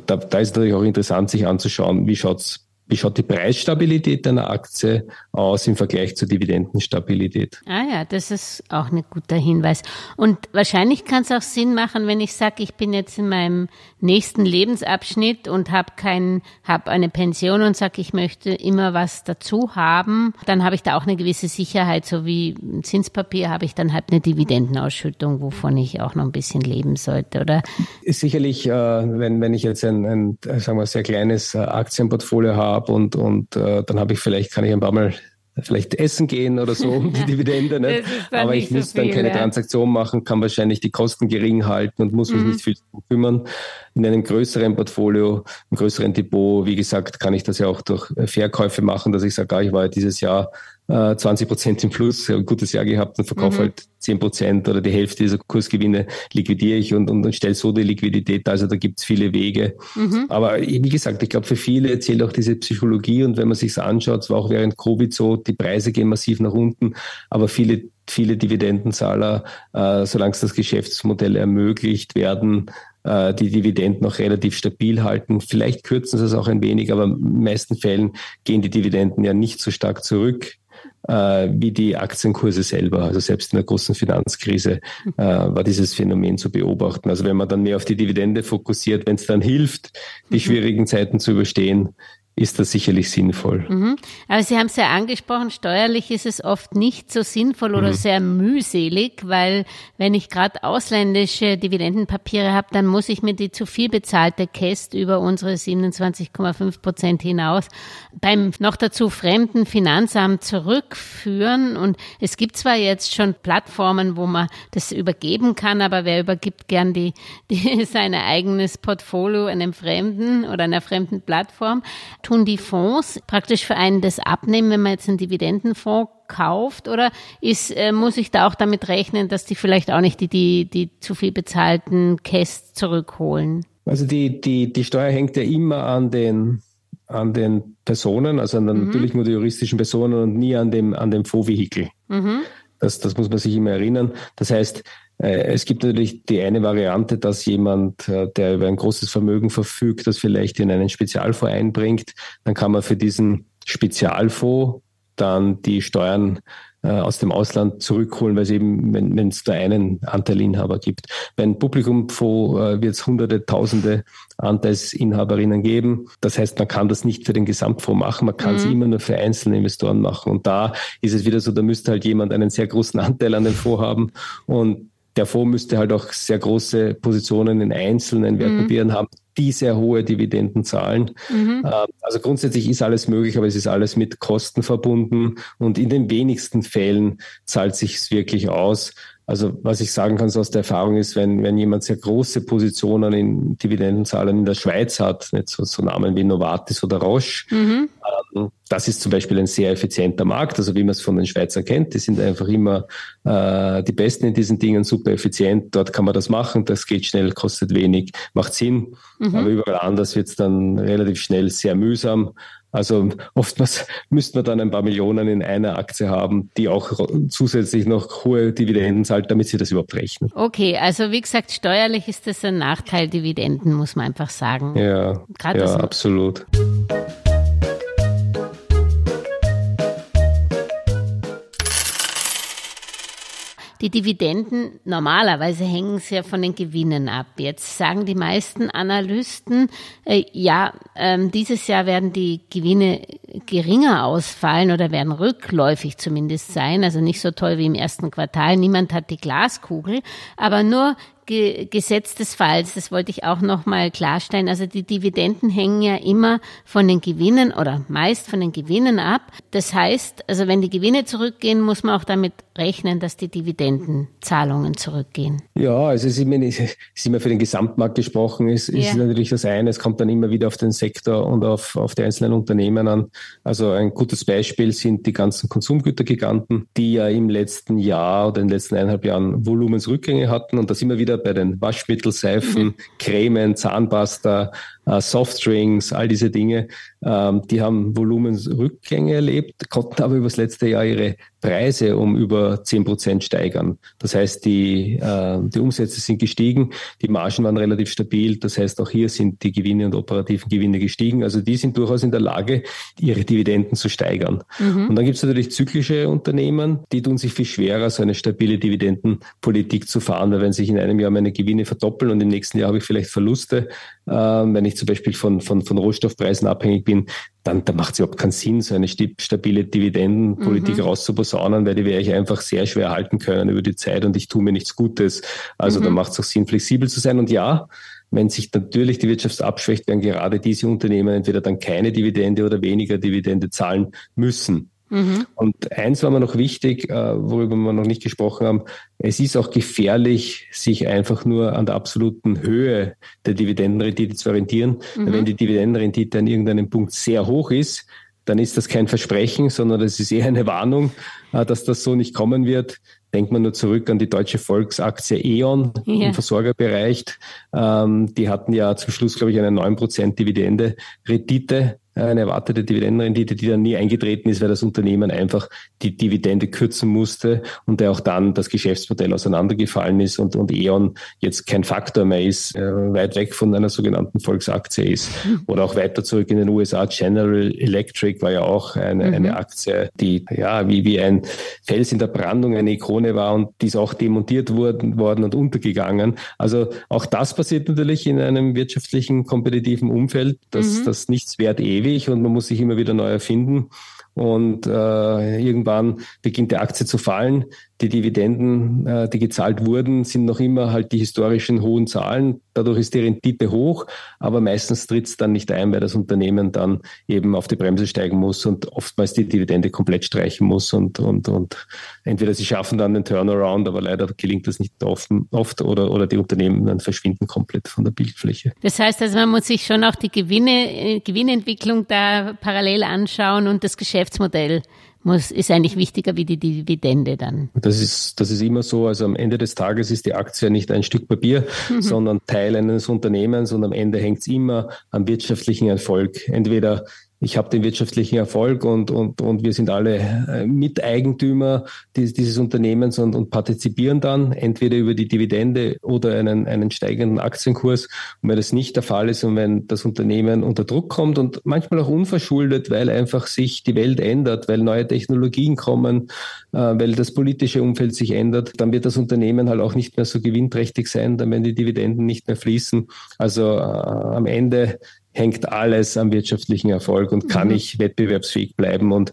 da, da ist natürlich auch interessant, sich anzuschauen, wie schaut's wie schaut die Preisstabilität einer Aktie aus im Vergleich zur Dividendenstabilität. Ah ja, das ist auch ein guter Hinweis. Und wahrscheinlich kann es auch Sinn machen, wenn ich sage, ich bin jetzt in meinem nächsten Lebensabschnitt und habe kein, habe eine Pension und sage, ich möchte immer was dazu haben, dann habe ich da auch eine gewisse Sicherheit, so wie ein Zinspapier habe ich dann halt eine Dividendenausschüttung, wovon ich auch noch ein bisschen leben sollte, oder? Sicherlich, äh, wenn, wenn ich jetzt ein, ein sagen wir, sehr kleines äh, Aktienportfolio habe und, und äh, dann habe ich vielleicht, kann ich ein paar Mal vielleicht essen gehen oder so um die Dividende. Nicht? Aber ich muss so dann keine ja. Transaktion machen, kann wahrscheinlich die Kosten gering halten und muss mich mhm. nicht viel kümmern. In einem größeren Portfolio, einem größeren Depot, wie gesagt, kann ich das ja auch durch Verkäufe machen, dass ich sage, ah, ich war dieses Jahr 20 äh, Prozent im Plus, ein gutes Jahr gehabt und verkaufe mhm. halt 10 Prozent oder die Hälfte dieser Kursgewinne liquidiere ich und, und, und stelle so die Liquidität. Also da gibt es viele Wege. Mhm. Aber wie gesagt, ich glaube, für viele zählt auch diese Psychologie und wenn man sich anschaut, es war auch während Covid so, die Preise gehen massiv nach unten, aber viele viele Dividendenzahler, äh, solange es das Geschäftsmodell ermöglicht, werden äh, die Dividenden noch relativ stabil halten. Vielleicht kürzen sie es auch ein wenig, aber in den meisten Fällen gehen die Dividenden ja nicht so stark zurück äh, wie die Aktienkurse selber. Also selbst in der großen Finanzkrise äh, war dieses Phänomen zu beobachten. Also wenn man dann mehr auf die Dividende fokussiert, wenn es dann hilft, die mhm. schwierigen Zeiten zu überstehen, ist das sicherlich sinnvoll. Mhm. Aber Sie haben es ja angesprochen, steuerlich ist es oft nicht so sinnvoll oder mhm. sehr mühselig, weil wenn ich gerade ausländische Dividendenpapiere habe, dann muss ich mir die zu viel bezahlte Käst über unsere 27,5 Prozent hinaus beim noch dazu fremden Finanzamt zurückführen. Und es gibt zwar jetzt schon Plattformen, wo man das übergeben kann, aber wer übergibt gern die, die sein eigenes Portfolio einem Fremden oder einer fremden Plattform? Tun die Fonds praktisch für einen das abnehmen, wenn man jetzt einen Dividendenfonds kauft? Oder ist, äh, muss ich da auch damit rechnen, dass die vielleicht auch nicht die, die, die zu viel bezahlten Käst zurückholen? Also die, die, die Steuer hängt ja immer an den, an den Personen, also an den, mhm. natürlich nur die juristischen Personen und nie an dem, an dem Fondsvehikel. Mhm. Das, das muss man sich immer erinnern. Das heißt, äh, es gibt natürlich die eine Variante, dass jemand, äh, der über ein großes Vermögen verfügt, das vielleicht in einen Spezialfonds einbringt, dann kann man für diesen Spezialfonds dann die Steuern aus dem Ausland zurückholen, weil es eben, wenn es da einen Anteilinhaber gibt. Bei einem Publikumfonds wird es hunderte, tausende Anteilsinhaberinnen geben. Das heißt, man kann das nicht für den Gesamtfonds machen, man kann es mhm. immer nur für einzelne Investoren machen. Und da ist es wieder so, da müsste halt jemand einen sehr großen Anteil an dem Fonds haben und der Fonds müsste halt auch sehr große Positionen in einzelnen Wertpapieren mhm. haben, die sehr hohe Dividenden zahlen. Mhm. Ähm, also grundsätzlich ist alles möglich, aber es ist alles mit Kosten verbunden und in den wenigsten Fällen zahlt sich es wirklich aus. Also was ich sagen kann so aus der Erfahrung ist, wenn, wenn jemand sehr große Positionen in Dividendenzahlern in der Schweiz hat, nicht so, so Namen wie Novartis oder Roche, mhm. ähm, das ist zum Beispiel ein sehr effizienter Markt, also wie man es von den Schweizern kennt, die sind einfach immer äh, die Besten in diesen Dingen, super effizient, dort kann man das machen, das geht schnell, kostet wenig, macht Sinn, mhm. aber überall anders wird es dann relativ schnell sehr mühsam also oftmals müsste man dann ein paar Millionen in einer Aktie haben, die auch zusätzlich noch hohe Dividenden zahlt, damit sie das überhaupt rechnen. Okay, also wie gesagt, steuerlich ist das ein Nachteil Dividenden, muss man einfach sagen. Ja, Gerade ja absolut. Die Dividenden, normalerweise hängen sie ja von den Gewinnen ab. Jetzt sagen die meisten Analysten, äh, ja, äh, dieses Jahr werden die Gewinne geringer ausfallen oder werden rückläufig zumindest sein, also nicht so toll wie im ersten Quartal. Niemand hat die Glaskugel, aber nur Ge Gesetz des Falls, das wollte ich auch noch mal klarstellen. Also die Dividenden hängen ja immer von den Gewinnen oder meist von den Gewinnen ab. Das heißt, also wenn die Gewinne zurückgehen, muss man auch damit rechnen, dass die Dividendenzahlungen zurückgehen. Ja, also es ist immer, ist immer für den Gesamtmarkt gesprochen, ist, ja. ist natürlich das eine. Es kommt dann immer wieder auf den Sektor und auf, auf die einzelnen Unternehmen an. Also ein gutes Beispiel sind die ganzen Konsumgütergiganten, die ja im letzten Jahr oder in den letzten eineinhalb Jahren Volumensrückgänge hatten und das immer wieder bei den Waschmittelseifen, mhm. Cremen, Zahnpasta, äh, Softdrinks, all diese Dinge. Ähm, die haben Volumensrückgänge erlebt, konnten aber über das letzte Jahr ihre Preise um über zehn Prozent steigern. Das heißt, die, äh, die Umsätze sind gestiegen, die Margen waren relativ stabil. Das heißt, auch hier sind die Gewinne und operativen Gewinne gestiegen. Also die sind durchaus in der Lage, ihre Dividenden zu steigern. Mhm. Und dann gibt es natürlich zyklische Unternehmen, die tun sich viel schwerer, so eine stabile Dividendenpolitik zu fahren, weil wenn sich in einem Jahr meine Gewinne verdoppeln und im nächsten Jahr habe ich vielleicht Verluste, äh, wenn ich zum Beispiel von, von, von Rohstoffpreisen abhängig bin, dann, dann macht es überhaupt keinen Sinn, so eine stabile Dividendenpolitik mhm. rauszuposaunen, weil die werde ich einfach sehr schwer halten können über die Zeit und ich tue mir nichts Gutes. Also mhm. da macht es auch Sinn, flexibel zu sein. Und ja, wenn sich natürlich die Wirtschaft abschwächt, werden gerade diese Unternehmen entweder dann keine Dividende oder weniger Dividende zahlen müssen. Mhm. Und eins war mir noch wichtig, äh, worüber wir noch nicht gesprochen haben. Es ist auch gefährlich, sich einfach nur an der absoluten Höhe der Dividendenrendite zu orientieren. Mhm. Wenn die Dividendenrendite an irgendeinem Punkt sehr hoch ist, dann ist das kein Versprechen, sondern das ist eher eine Warnung, äh, dass das so nicht kommen wird. Denkt man nur zurück an die deutsche Volksaktie E.ON ja. im Versorgerbereich. Ähm, die hatten ja zum Schluss, glaube ich, eine 9% Dividende-Rendite eine erwartete Dividendenrendite, die dann nie eingetreten ist, weil das Unternehmen einfach die Dividende kürzen musste und der auch dann das Geschäftsmodell auseinandergefallen ist und, und E.ON jetzt kein Faktor mehr ist, äh, weit weg von einer sogenannten Volksaktie ist. Mhm. Oder auch weiter zurück in den USA, General Electric war ja auch eine, mhm. eine Aktie, die ja wie, wie ein Fels in der Brandung, eine Ikone war und die ist auch demontiert worden, worden und untergegangen. Also auch das passiert natürlich in einem wirtschaftlichen, kompetitiven Umfeld, dass mhm. das nichts wert ewig ewig und man muss sich immer wieder neu erfinden. Und äh, irgendwann beginnt die Aktie zu fallen die Dividenden, äh, die gezahlt wurden, sind noch immer halt die historischen hohen Zahlen. Dadurch ist die Rendite hoch, aber meistens tritt es dann nicht ein, weil das Unternehmen dann eben auf die Bremse steigen muss und oftmals die Dividende komplett streichen muss und, und, und entweder sie schaffen dann den Turnaround, aber leider gelingt das nicht oft, oft oder, oder die Unternehmen dann verschwinden komplett von der Bildfläche. Das heißt also, man muss sich schon auch die Gewinne, äh, Gewinnentwicklung da parallel anschauen und das Geschäftsmodell muss, ist eigentlich wichtiger wie die Dividende dann. Das ist, das ist immer so. Also am Ende des Tages ist die Aktie nicht ein Stück Papier, mhm. sondern Teil eines Unternehmens und am Ende hängt es immer am wirtschaftlichen Erfolg. Entweder ich habe den wirtschaftlichen Erfolg und, und, und wir sind alle äh, Miteigentümer dieses, dieses Unternehmens und, und partizipieren dann entweder über die Dividende oder einen, einen steigenden Aktienkurs. Und wenn das nicht der Fall ist und wenn das Unternehmen unter Druck kommt und manchmal auch unverschuldet, weil einfach sich die Welt ändert, weil neue Technologien kommen, äh, weil das politische Umfeld sich ändert, dann wird das Unternehmen halt auch nicht mehr so gewinnträchtig sein, dann werden die Dividenden nicht mehr fließen. Also äh, am Ende hängt alles am wirtschaftlichen Erfolg und kann mhm. ich wettbewerbsfähig bleiben. Und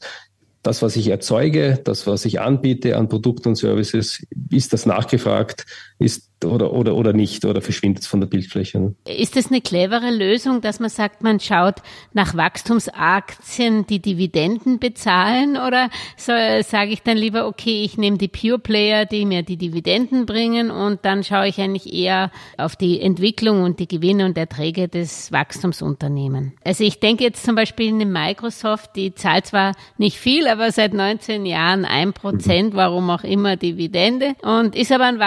das, was ich erzeuge, das, was ich anbiete an Produkten und Services, ist das nachgefragt, ist oder, oder, oder nicht oder verschwindet es von der Bildfläche. Ne? Ist das eine clevere Lösung, dass man sagt, man schaut nach Wachstumsaktien, die Dividenden bezahlen oder so, sage ich dann lieber, okay, ich nehme die Pure Player, die mir die Dividenden bringen und dann schaue ich eigentlich eher auf die Entwicklung und die Gewinne und Erträge des Wachstumsunternehmens. Also ich denke jetzt zum Beispiel in Microsoft, die zahlt zwar nicht viel, aber seit 19 Jahren ein Prozent, mhm. warum auch immer Dividende und ist aber ein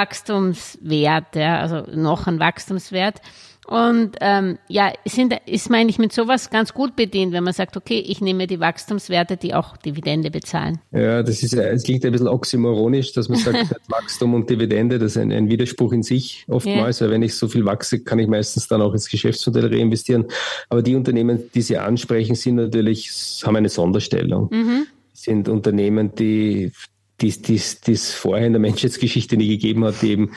Wachstumswert. Wert, ja, also noch ein Wachstumswert. Und ähm, ja, sind, ist man eigentlich mit sowas ganz gut bedient, wenn man sagt, okay, ich nehme die Wachstumswerte, die auch Dividende bezahlen. Ja, das ist, es klingt ein bisschen oxymoronisch, dass man sagt, Wachstum und Dividende, das ist ein, ein Widerspruch in sich oftmals, ja. weil wenn ich so viel wachse, kann ich meistens dann auch ins Geschäftsmodell reinvestieren. Aber die Unternehmen, die Sie ansprechen, sind natürlich, haben eine Sonderstellung. Mhm. Sind Unternehmen, die die es vorher in der Menschheitsgeschichte nie gegeben hat, die eben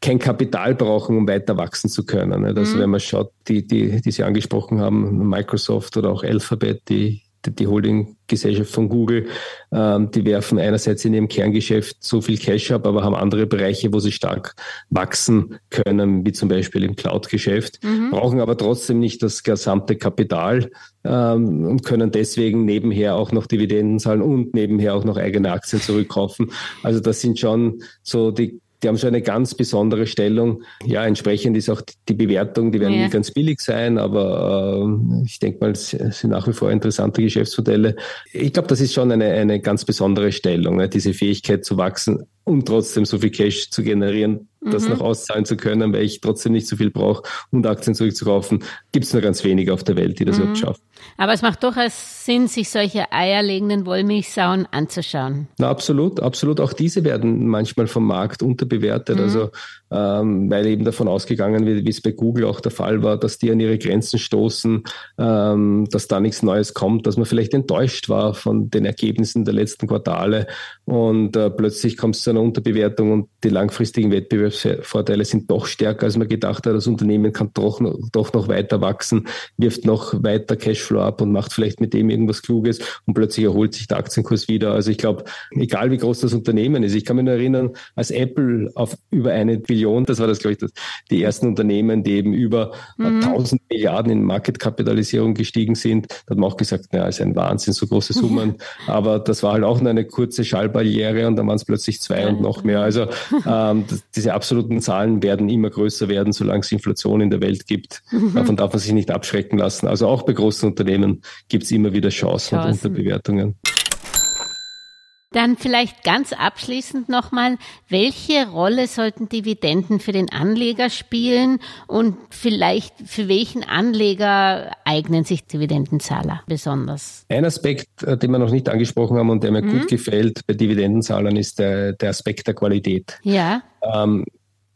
kein Kapital brauchen, um weiter wachsen zu können. Also mhm. wenn man schaut, die, die, die Sie angesprochen haben, Microsoft oder auch Alphabet, die, die Holding-Gesellschaft von Google, ähm, die werfen einerseits in ihrem Kerngeschäft so viel Cash ab, aber haben andere Bereiche, wo sie stark wachsen können, wie zum Beispiel im Cloud-Geschäft, mhm. brauchen aber trotzdem nicht das gesamte Kapital ähm, und können deswegen nebenher auch noch Dividenden zahlen und nebenher auch noch eigene Aktien zurückkaufen. Also das sind schon so die die haben schon eine ganz besondere Stellung. Ja, entsprechend ist auch die Bewertung, die werden ja. nicht ganz billig sein, aber äh, ich denke mal, es sind nach wie vor interessante Geschäftsmodelle. Ich glaube, das ist schon eine, eine ganz besondere Stellung, ne? diese Fähigkeit zu wachsen und trotzdem so viel Cash zu generieren, mhm. das noch auszahlen zu können, weil ich trotzdem nicht so viel brauche und Aktien zurückzukaufen, gibt es nur ganz wenige auf der Welt, die das mhm. überhaupt schaffen. Aber es macht durchaus Sinn, sich solche eierlegenden Wollmilchsauen anzuschauen. Na, absolut, absolut. Auch diese werden manchmal vom Markt unterbewertet. Mhm. Also, ähm, weil eben davon ausgegangen wird, wie es bei Google auch der Fall war, dass die an ihre Grenzen stoßen, ähm, dass da nichts Neues kommt, dass man vielleicht enttäuscht war von den Ergebnissen der letzten Quartale und äh, plötzlich kommt es zu einer Unterbewertung und die langfristigen Wettbewerbsvorteile sind doch stärker, als man gedacht hat. Das Unternehmen kann doch noch, doch noch weiter wachsen, wirft noch weiter Cashflow ab und macht vielleicht mit dem irgendwas Kluges und plötzlich erholt sich der Aktienkurs wieder. Also ich glaube, egal wie groß das Unternehmen ist, ich kann mich nur erinnern, als Apple auf über eine Billion, das war das, glaube ich, das, die ersten Unternehmen, die eben über mhm. 1000 Milliarden in Marketkapitalisierung gestiegen sind, da hat man auch gesagt, naja, ist ein Wahnsinn, so große Summen. Aber das war halt auch nur eine kurze Schallbarriere und dann waren es plötzlich zwei und noch mehr. Also ähm, diese absoluten Zahlen werden immer größer werden, solange es Inflation in der Welt gibt. Davon darf man sich nicht abschrecken lassen. Also auch bei großen Unternehmen gibt es immer wieder Chancen, Chancen. und Unterbewertungen. Dann vielleicht ganz abschließend nochmal, welche Rolle sollten Dividenden für den Anleger spielen und vielleicht für welchen Anleger eignen sich Dividendenzahler besonders? Ein Aspekt, äh, den wir noch nicht angesprochen haben und der mir mhm. gut gefällt bei Dividendenzahlern, ist der, der Aspekt der Qualität. Ja. Ähm,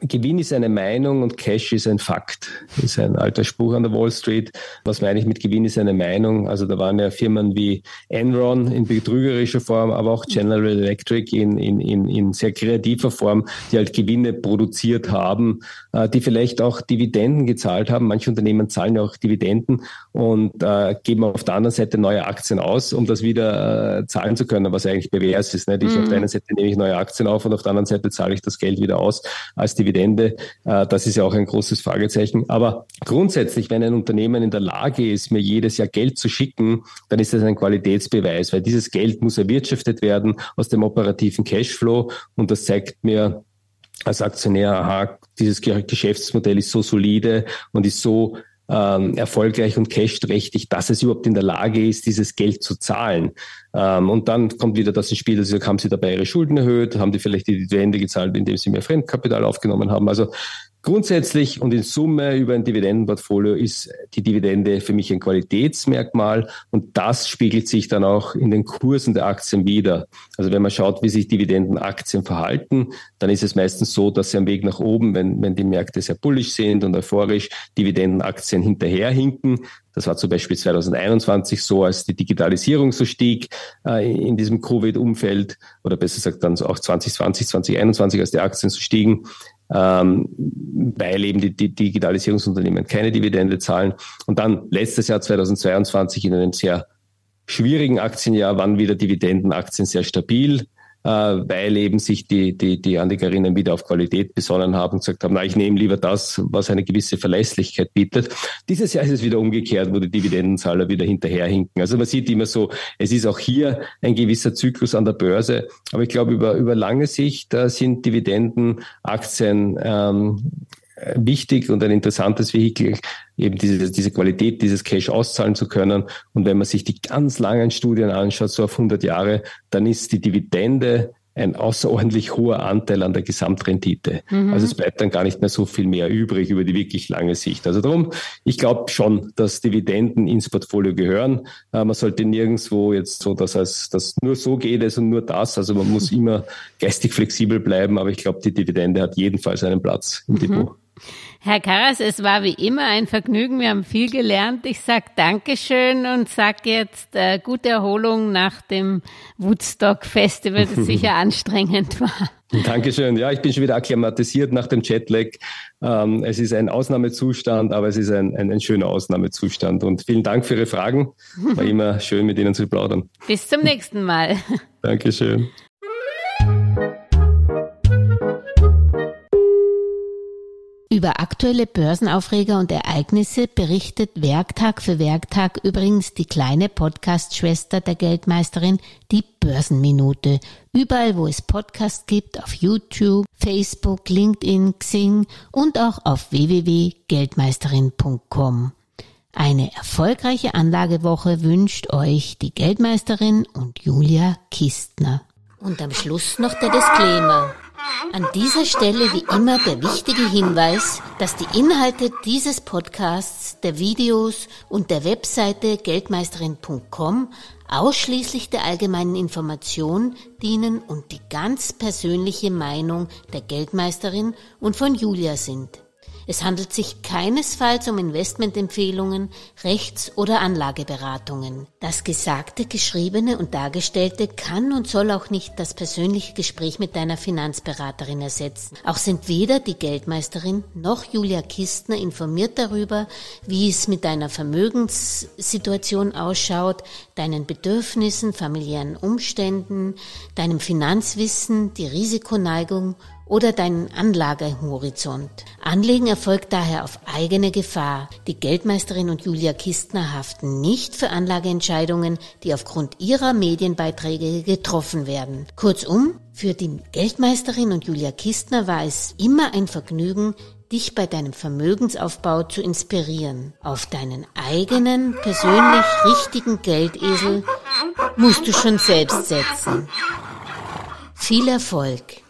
Gewinn ist eine Meinung und Cash ist ein Fakt. Das ist ein alter Spruch an der Wall Street. Was meine ich mit Gewinn ist eine Meinung? Also da waren ja Firmen wie Enron in betrügerischer Form, aber auch General Electric in, in, in, in sehr kreativer Form, die halt Gewinne produziert haben, äh, die vielleicht auch Dividenden gezahlt haben. Manche Unternehmen zahlen ja auch Dividenden und äh, geben auf der anderen Seite neue Aktien aus, um das wieder äh, zahlen zu können, was eigentlich pervers ist. Nicht? Ich mhm. auf der einen Seite nehme ich neue Aktien auf und auf der anderen Seite zahle ich das Geld wieder aus als Dividende. Dividende, äh, das ist ja auch ein großes Fragezeichen. Aber grundsätzlich, wenn ein Unternehmen in der Lage ist, mir jedes Jahr Geld zu schicken, dann ist das ein Qualitätsbeweis, weil dieses Geld muss erwirtschaftet werden aus dem operativen Cashflow und das zeigt mir als Aktionär, aha, dieses Geschäftsmodell ist so solide und ist so ähm, erfolgreich und cashträchtig, dass es überhaupt in der Lage ist, dieses Geld zu zahlen. Ähm, und dann kommt wieder das ins Spiel, also haben sie dabei ihre Schulden erhöht, haben die vielleicht die Dividende gezahlt, indem sie mehr Fremdkapital aufgenommen haben. Also Grundsätzlich und in Summe über ein Dividendenportfolio ist die Dividende für mich ein Qualitätsmerkmal und das spiegelt sich dann auch in den Kursen der Aktien wieder. Also wenn man schaut, wie sich Dividendenaktien verhalten, dann ist es meistens so, dass sie am Weg nach oben, wenn, wenn die Märkte sehr bullisch sind und euphorisch, Dividendenaktien hinterherhinken. Das war zum Beispiel 2021 so, als die Digitalisierung so stieg äh, in diesem Covid-Umfeld oder besser gesagt dann auch 2020, 2021, als die Aktien so stiegen ähm, weil eben die, die Digitalisierungsunternehmen keine Dividende zahlen. Und dann letztes Jahr 2022 in einem sehr schwierigen Aktienjahr waren wieder Dividendenaktien sehr stabil. Äh, weil eben sich die, die, die Anlegerinnen wieder auf Qualität besonnen haben und gesagt haben, na, ich nehme lieber das, was eine gewisse Verlässlichkeit bietet. Dieses Jahr ist es wieder umgekehrt, wo die Dividendenzahler wieder hinterherhinken. Also man sieht immer so, es ist auch hier ein gewisser Zyklus an der Börse. Aber ich glaube, über, über lange Sicht äh, sind Dividendenaktien ähm, wichtig und ein interessantes Vehikel, eben diese, diese Qualität dieses Cash auszahlen zu können. Und wenn man sich die ganz langen Studien anschaut, so auf 100 Jahre, dann ist die Dividende ein außerordentlich hoher Anteil an der Gesamtrendite. Mhm. Also es bleibt dann gar nicht mehr so viel mehr übrig über die wirklich lange Sicht. Also darum, ich glaube schon, dass Dividenden ins Portfolio gehören. Äh, man sollte nirgendwo jetzt so, dass es dass nur so geht es und nur das. Also man muss immer geistig flexibel bleiben, aber ich glaube, die Dividende hat jedenfalls einen Platz im mhm. Depot. Herr Karas, es war wie immer ein Vergnügen. Wir haben viel gelernt. Ich sag Dankeschön und sag jetzt äh, gute Erholung nach dem Woodstock Festival, das sicher anstrengend war. Dankeschön. Ja, ich bin schon wieder akklimatisiert nach dem Jetlag. Ähm, es ist ein Ausnahmezustand, aber es ist ein, ein, ein, schöner Ausnahmezustand. Und vielen Dank für Ihre Fragen. War immer schön, mit Ihnen zu plaudern. Bis zum nächsten Mal. Dankeschön. Über aktuelle Börsenaufreger und Ereignisse berichtet Werktag für Werktag übrigens die kleine Podcast-Schwester der Geldmeisterin, die Börsenminute. Überall, wo es Podcasts gibt, auf YouTube, Facebook, LinkedIn, Xing und auch auf www.geldmeisterin.com. Eine erfolgreiche Anlagewoche wünscht euch die Geldmeisterin und Julia Kistner. Und am Schluss noch der Disclaimer. An dieser Stelle wie immer der wichtige Hinweis, dass die Inhalte dieses Podcasts, der Videos und der Webseite geldmeisterin.com ausschließlich der allgemeinen Information dienen und die ganz persönliche Meinung der Geldmeisterin und von Julia sind. Es handelt sich keinesfalls um Investmentempfehlungen, Rechts- oder Anlageberatungen. Das Gesagte, Geschriebene und Dargestellte kann und soll auch nicht das persönliche Gespräch mit deiner Finanzberaterin ersetzen. Auch sind weder die Geldmeisterin noch Julia Kistner informiert darüber, wie es mit deiner Vermögenssituation ausschaut, deinen Bedürfnissen, familiären Umständen, deinem Finanzwissen, die Risikoneigung oder deinen Anlagehorizont. Anlegen erfolgt daher auf eigene Gefahr. Die Geldmeisterin und Julia Kistner haften nicht für Anlageentscheidungen, die aufgrund ihrer Medienbeiträge getroffen werden. Kurzum, für die Geldmeisterin und Julia Kistner war es immer ein Vergnügen, dich bei deinem Vermögensaufbau zu inspirieren. Auf deinen eigenen, persönlich richtigen Geldesel musst du schon selbst setzen. Viel Erfolg!